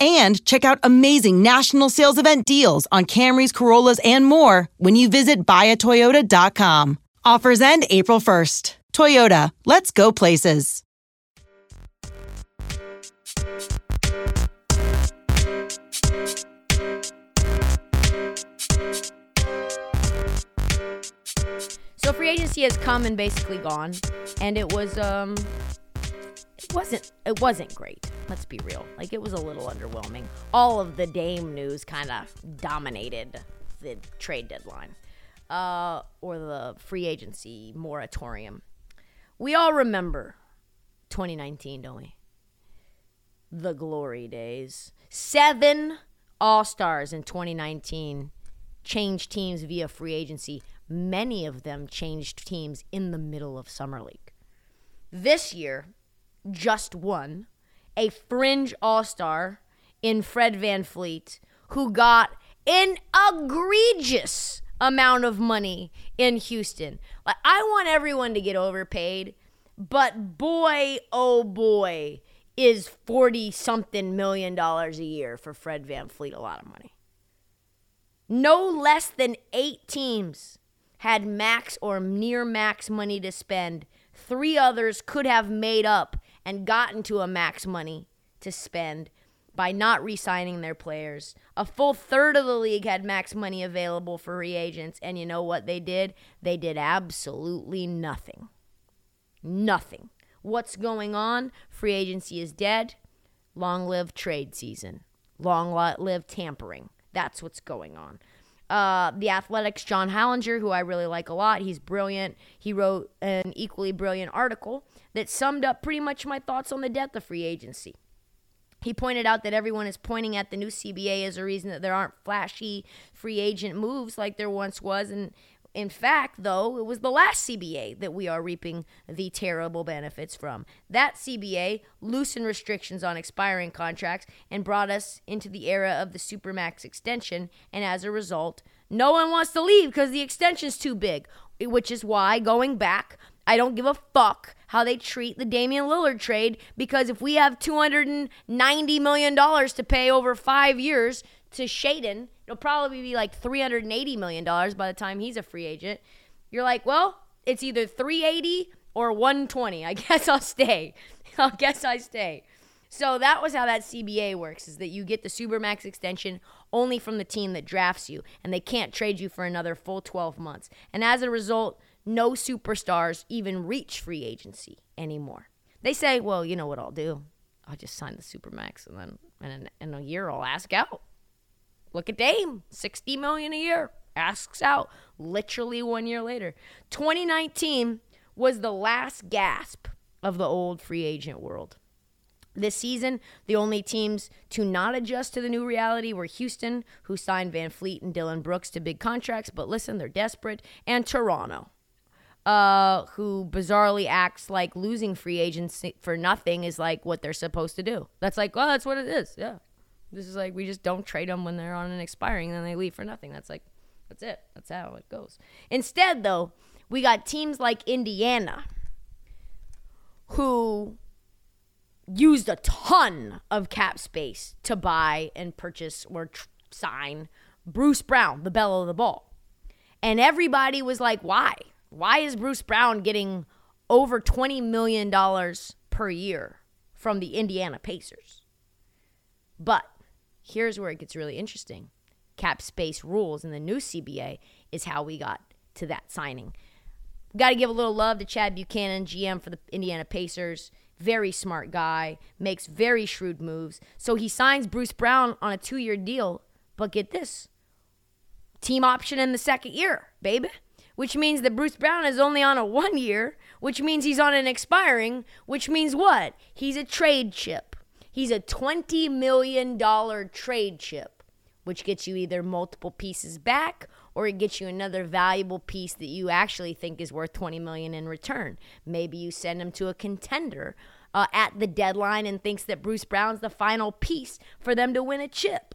and check out amazing national sales event deals on Camrys, Corollas, and more when you visit buyatoyota.com. Offers end April 1st. Toyota, let's go places. So free agency has come and basically gone, and it was um, wasn't it wasn't great. Let's be real. Like it was a little underwhelming. All of the Dame news kind of dominated the trade deadline, uh, or the free agency moratorium. We all remember 2019, don't we? The glory days. Seven All Stars in 2019 changed teams via free agency. Many of them changed teams in the middle of Summer League. This year, just one, a fringe all star in Fred VanVleet, who got an egregious amount of money in Houston. Like, I want everyone to get overpaid, but boy, oh boy, is 40 something million dollars a year for Fred VanVleet a lot of money. No less than eight teams had max or near max money to spend. Three others could have made up and gotten to a max money to spend by not re signing their players. A full third of the league had max money available for free agents, and you know what they did? They did absolutely nothing. Nothing. What's going on? Free agency is dead. Long live trade season. Long live tampering. That's what's going on. Uh, the Athletic's, John Hollinger, who I really like a lot. He's brilliant. He wrote an equally brilliant article that summed up pretty much my thoughts on the death of free agency. He pointed out that everyone is pointing at the new CBA as a reason that there aren't flashy free agent moves like there once was. And in fact, though, it was the last CBA that we are reaping the terrible benefits from. That CBA loosened restrictions on expiring contracts and brought us into the era of the Supermax extension. And as a result, no one wants to leave because the extension's too big, which is why, going back, I don't give a fuck how they treat the Damian Lillard trade because if we have $290 million to pay over five years to Shaedon, it'll probably be like $380 million by the time he's a free agent. You're like, well, it's either 380 or 120. I guess I'll stay. I guess I stay. So that was how that CBA works is that you get the Supermax extension only from the team that drafts you and they can't trade you for another full 12 months. And as a result, no superstars even reach free agency anymore. They say, "Well, you know what I'll do? I'll just sign the Supermax and then in, in a year I'll ask out." Look at Dame, 60 million a year, asks out literally one year later. 2019 was the last gasp of the old free agent world. This season, the only teams to not adjust to the new reality were Houston, who signed VanVleet and Dillon Brooks to big contracts, but listen, they're desperate, and Toronto, uh, who bizarrely acts like losing free agency for nothing is like what they're supposed to do. That's like, well, that's what it is. Yeah. This is like, we just don't trade them when they're on an expiring and then they leave for nothing. That's like, that's it. That's how it goes. Instead, though, we got teams like Indiana who used a ton of cap space to buy and purchase or tr- sign Bruce Brown, the bell of the ball. And everybody was like, why? Why is Bruce Brown getting over $20 million per year from the Indiana Pacers? But here's where it gets really interesting cap space rules in the new CBA is how we got to that signing. Got to give a little love to Chad Buchanan, GM for the Indiana Pacers. Very smart guy, makes very shrewd moves. So he signs Bruce Brown on a two year deal. But get this team option in the second year, baby. Which means that Bruce Brown is only on a one year, which means he's on an expiring, which means what? He's a trade chip. He's a $20 million trade chip, which gets you either multiple pieces back or it gets you another valuable piece that you actually think is worth 20 million in return. Maybe you send him to a contender uh, at the deadline and thinks that Bruce Brown's the final piece for them to win a chip.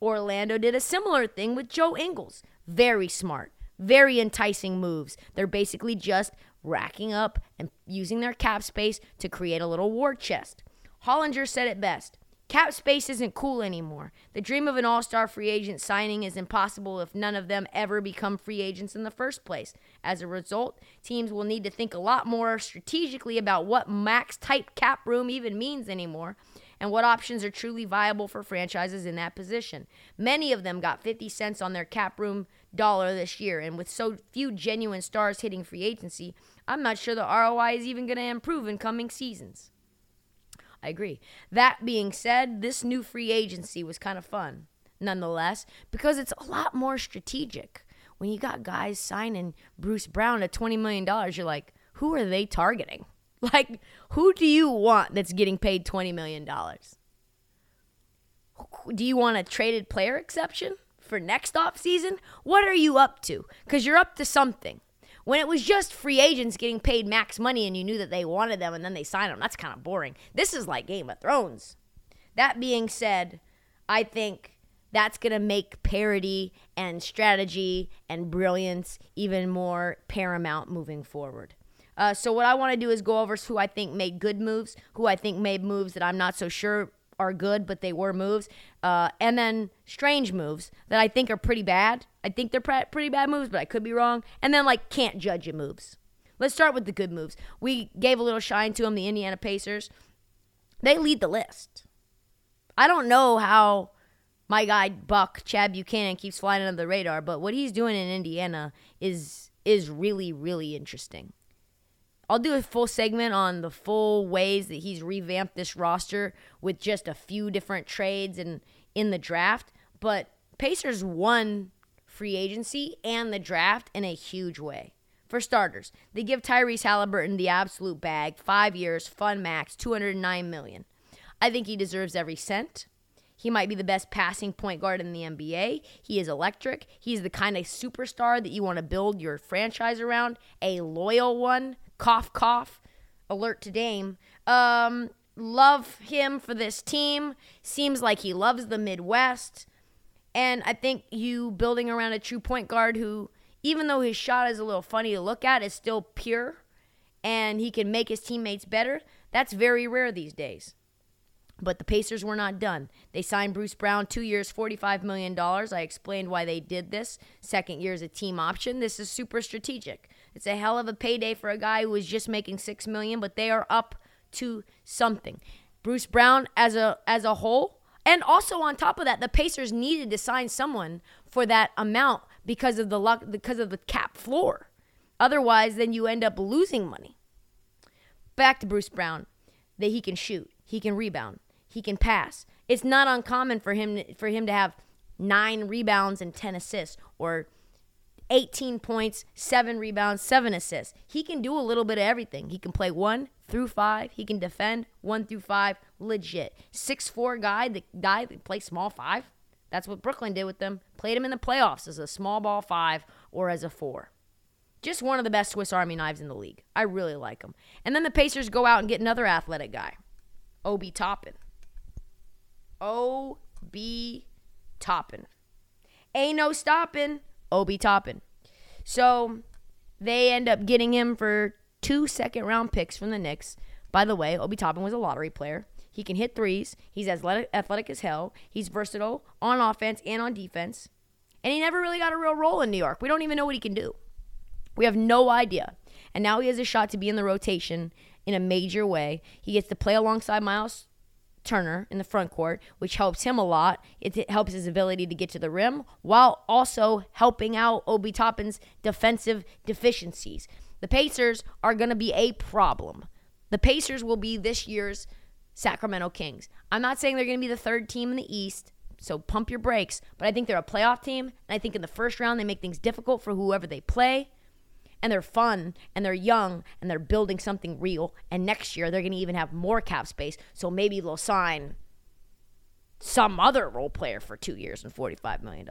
Orlando did a similar thing with Joe Ingles. Very smart, very enticing moves. They're basically just racking up and using their cap space to create a little war chest. Hollinger said it best. Cap space isn't cool anymore. The dream of an all star free agent signing is impossible if none of them ever become free agents in the first place. As a result, teams will need to think a lot more strategically about what max type cap room even means anymore and what options are truly viable for franchises in that position. Many of them got 50 cents on their cap room dollar this year, and with so few genuine stars hitting free agency, I'm not sure the ROI is even going to improve in coming seasons. I agree. That being said, this new free agency was kind of fun, nonetheless, because it's a lot more strategic. When you got guys signing Bruce Brown at $20 million, you're like, who are they targeting? Like, who do you want that's getting paid $20 million? Do you want a traded player exception for next off season? What are you up to? Because you're up to something. When it was just free agents getting paid max money and you knew that they wanted them and then they signed them, that's kind of boring. This is like Game of Thrones. That being said, I think that's going to make parity and strategy and brilliance even more paramount moving forward. Uh, so, what I want to do is go over who I think made good moves, who I think made moves that I'm not so sure are good, but they were moves, uh, and then strange moves that I think are pretty bad. I think they're pre- pretty bad moves, but I could be wrong. And then like can't judge your moves. Let's start with the good moves. We gave a little shine to them, the Indiana Pacers. They lead the list. I don't know how my guy Buck Chad Buchanan keeps flying under the radar, but what he's doing in Indiana is is really really interesting. I'll do a full segment on the full ways that he's revamped this roster with just a few different trades and in the draft. But Pacers won free agency and the draft in a huge way. For starters, they give Tyrese Haliburton the absolute bag, five years, fun max, 209 million. I think he deserves every cent. He might be the best passing point guard in the NBA. He is electric. He's the kind of superstar that you want to build your franchise around, a loyal one cough, cough, alert to Dame. Um, love him for this team. Seems like he loves the Midwest. And I think you building around a true point guard who, even though his shot is a little funny to look at, is still pure and he can make his teammates better. That's very rare these days. But the Pacers were not done. They signed Bruce Brown two years, $45 million. I explained why they did this. Second year is a team option. This is super strategic. It's a hell of a payday for a guy who was just making six million, but they are up to something. Bruce Brown as a as a whole, and also on top of that, the Pacers needed to sign someone for that amount because of the luck because of the cap floor. Otherwise, then you end up losing money. Back to Bruce Brown, that he can shoot, he can rebound, he can pass. It's not uncommon for him for him to have nine rebounds and ten assists, or 18 points, seven rebounds, seven assists. He can do a little bit of everything. He can play one through five. He can defend one through five. Legit. Six four guy that guy that play small five. That's what Brooklyn did with them. Played him in the playoffs as a small ball five or as a four. Just one of the best Swiss Army knives in the league. I really like him. And then the Pacers go out and get another athletic guy, Obi Toppin. O.B. Toppin. Ain't no stopping Obi Toppin. So they end up getting him for two second round picks from the Knicks. By the way, Obi Toppin was a lottery player. He can hit threes. He's athletic, athletic as hell. He's versatile on offense and on defense. And he never really got a real role in New York. We don't even know what he can do. We have no idea. And now he has a shot to be in the rotation in a major way. He gets to play alongside Myles Turner in the front court, which helps him a lot. It helps his ability to get to the rim while also helping out Obi Toppin's defensive deficiencies. The Pacers are going to be a problem. The Pacers will be this year's Sacramento Kings. I'm not saying they're going to be the third team in the East, so pump your brakes, but I think they're a playoff team, and I think in the first round they make things difficult for whoever they play. And they're fun and they're young and they're building something real. And next year they're going to even have more cap space. So maybe they'll sign some other role player for two years and $45 million.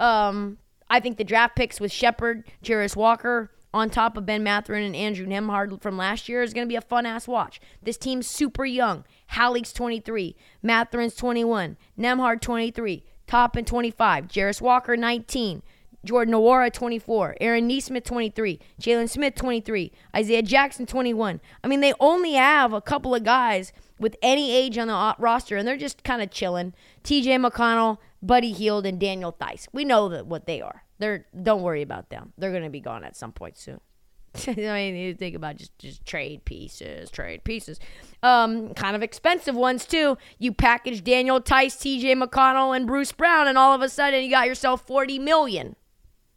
Um, I think the draft picks with Sheppard, Jarace Walker, on top of Ben Mathurin and Andrew Nembhard from last year is going to be a fun ass watch. This team's super young. Halleck's 23, Mathurin's 21, Nembhard 23, Toppin 25, Jarace Walker 19, Jordan Nwora 24, Aaron Nesmith 23, Jalen Smith 23, Isaiah Jackson 21. I mean, they only have a couple of guys with any age on the roster, and they're just kind of chilling. T.J. McConnell, Buddy Hield, and Daniel Theis. We know that what they are. They're don't worry about them. They're gonna be gone at some point soon. I mean, you think about just just trade pieces, trade pieces. Um, kind of expensive ones too. You package Daniel Theis, T.J. McConnell, and Bruce Brown, and all of a sudden you got yourself forty million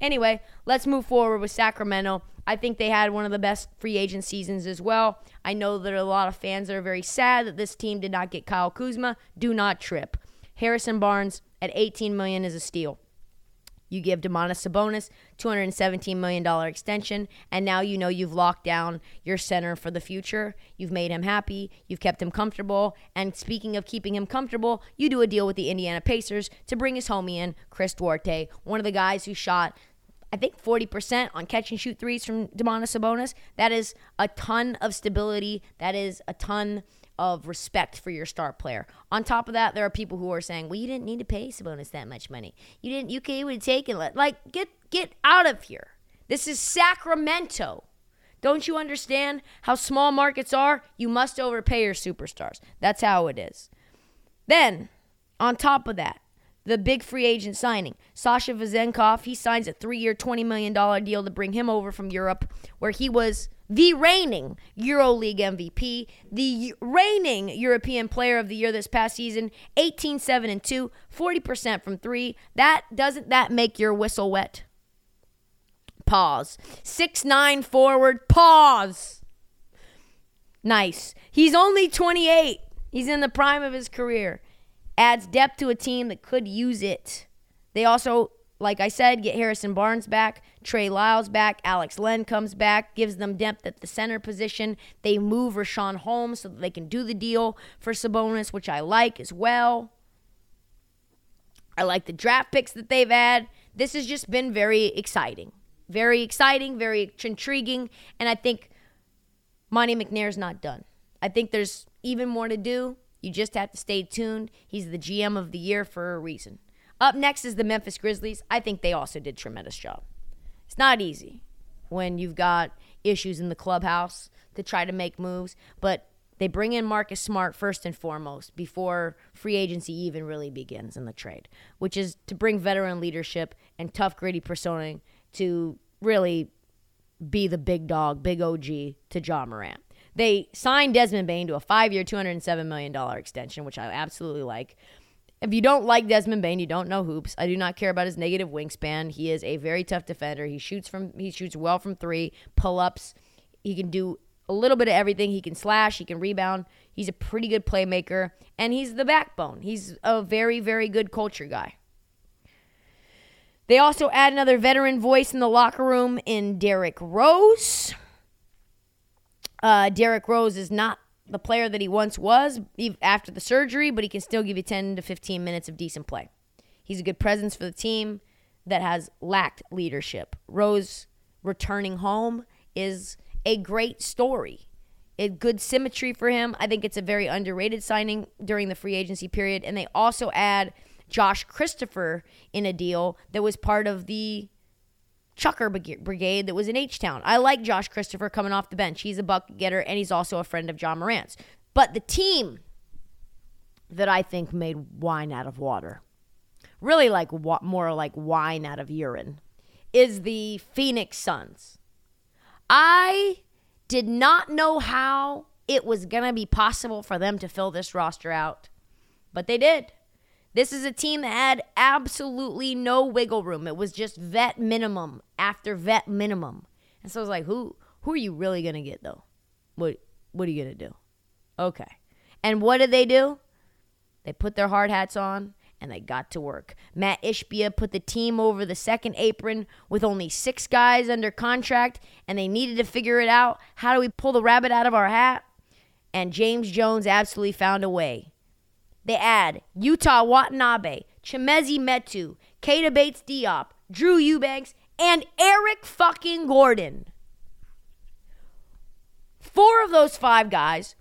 Anyway, let's move forward with Sacramento. I think they had one of the best free agent seasons as well. I know that a lot of fans are very sad that this team did not get Kyle Kuzma. Do not trip. Harrison Barnes at 18 million is a steal. You give Domantas Sabonis $217 million extension, and now you know you've locked down your center for the future. You've made him happy. You've kept him comfortable. And speaking of keeping him comfortable, you do a deal with the Indiana Pacers to bring his homie in, Chris Duarte, one of the guys who shot I think 40% on catch and shoot threes from Domantas Sabonis. That is a ton of stability. That is a ton of respect for your star player. On top of that, there are people who are saying, "Well, you didn't need to pay Sabonis that much money. You didn't. You could would take and let like get get out of here. This is Sacramento. Don't you understand how small markets are? You must overpay your superstars. That's how it is. Then, on top of that, the big free agent signing. Sasha Vezenkov, he signs a three year, $20 million deal to bring him over from Europe, where he was the reigning EuroLeague MVP, the reigning European Player of the Year this past season, 18 7 and 2, 40% from 3. That doesn't that make your whistle wet? Pause. 6 9 forward, pause. Nice. He's only 28. He's in the prime of his career adds depth to a team that could use it. They also, like I said, get Harrison Barnes back, Trey Lyles back, Alex Len comes back, gives them depth at the center position. They move Richaun Holmes so that they can do the deal for Sabonis, which I like as well. I like the draft picks that they've had. This has just been very exciting. Very exciting, very intriguing, and I think Monte McNair's not done. I think there's even more to do. You just have to stay tuned. He's the GM of the year for a reason. Up next is the Memphis Grizzlies. I think they also did tremendous job. It's not easy when you've got issues in the clubhouse to try to make moves, but they bring in Marcus Smart first and foremost before free agency even really begins in the trade, which is to bring veteran leadership and tough, gritty persona to really be the big dog, big OG to Ja Morant. They signed Desmond Bane to a five year, $207 million extension, which I absolutely like. If you don't like Desmond Bane, you don't know hoops. I do not care about his negative wingspan. He is a very tough defender. He shoots from he shoots well from three, pull ups. He can do a little bit of everything. He can slash, he can rebound. He's a pretty good playmaker, and he's the backbone. He's a very, very good culture guy. They also add another veteran voice in the locker room in Derrick Rose. Uh, Derrick Rose is not the player that he once was after the surgery, but he can still give you 10 to 15 minutes of decent play. He's a good presence for the team that has lacked leadership. Rose returning home is a great story. A good symmetry for him. I think it's a very underrated signing during the free agency period. And they also add Josh Christopher in a deal that was part of the Chucker Brigade that was in H Town. I like Josh Christopher coming off the bench. He's a bucket getter and he's also a friend of John Morant's. But the team that I think made wine out of water, really like more like wine out of urine, is the Phoenix Suns. I did not know how it was going to be possible for them to fill this roster out, but they did. This is a team that had absolutely no wiggle room. It was just vet minimum after vet minimum. And so I was like, who who are you really gonna get though? What what are you gonna do? Okay. And what did they do? They put their hard hats on and they got to work. Matt Ishbia put the team over the second apron with only six guys under contract, and they needed to figure it out. How do we pull the rabbit out of our hat? And James Jones absolutely found a way. They add Yuta Watanabe, Chimezie Metu, Keita Bates Diop, Drew Eubanks, and Eric fucking Gordon. Four of those five guys,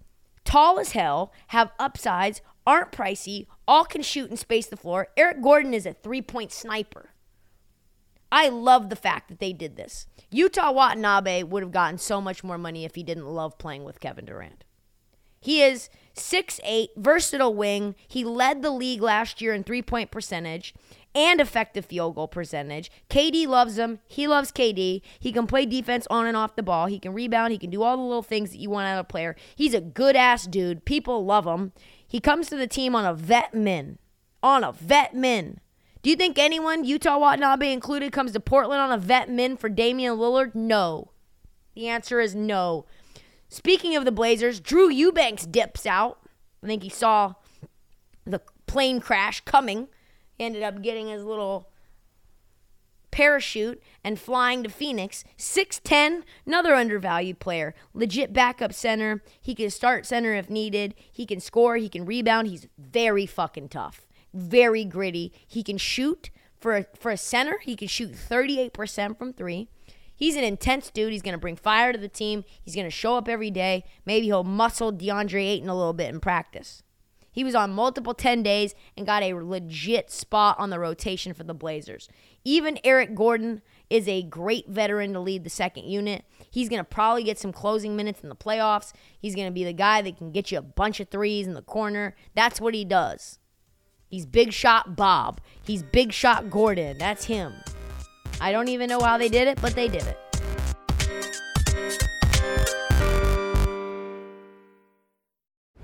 tall as hell, have upsides, aren't pricey, all can shoot and space the floor. Eric Gordon is a three point sniper. I love the fact that they did this. Yuta Watanabe would have gotten so much more money if he didn't love playing with Kevin Durant. He is six-eight, versatile wing. He led the league last year in three point percentage and effective field goal percentage. KD loves him. He loves KD. He can play defense on and off the ball. He can rebound. He can do all the little things that you want out of a player. He's a good ass dude. People love him. He comes to the team on a vet min. On a vet min. Do you think anyone, Yuta Watanabe included, comes to Portland on a vet min for Damian Lillard? No. The answer is no. Speaking of the Blazers, Drew Eubanks dips out. I think he saw the plane crash coming. He ended up getting his little parachute and flying to Phoenix. 6'10, another undervalued player. Legit backup center. He can start center if needed. He can score. He can rebound. He's very fucking tough. Very gritty. He can shoot. For a, for a center, he can shoot 38% from three. He's an intense dude. He's going to bring fire to the team. He's going to show up every day. Maybe he'll muscle DeAndre Ayton a little bit in practice. He was on multiple 10 days and got a legit spot on the rotation for the Blazers. Even Eric Gordon is a great veteran to lead the second unit. He's going to probably get some closing minutes in the playoffs. He's going to be the guy that can get you a bunch of threes in the corner. That's what he does. He's big shot Bob. He's big shot Gordon. That's him. I don't even know how they did it, but they did it.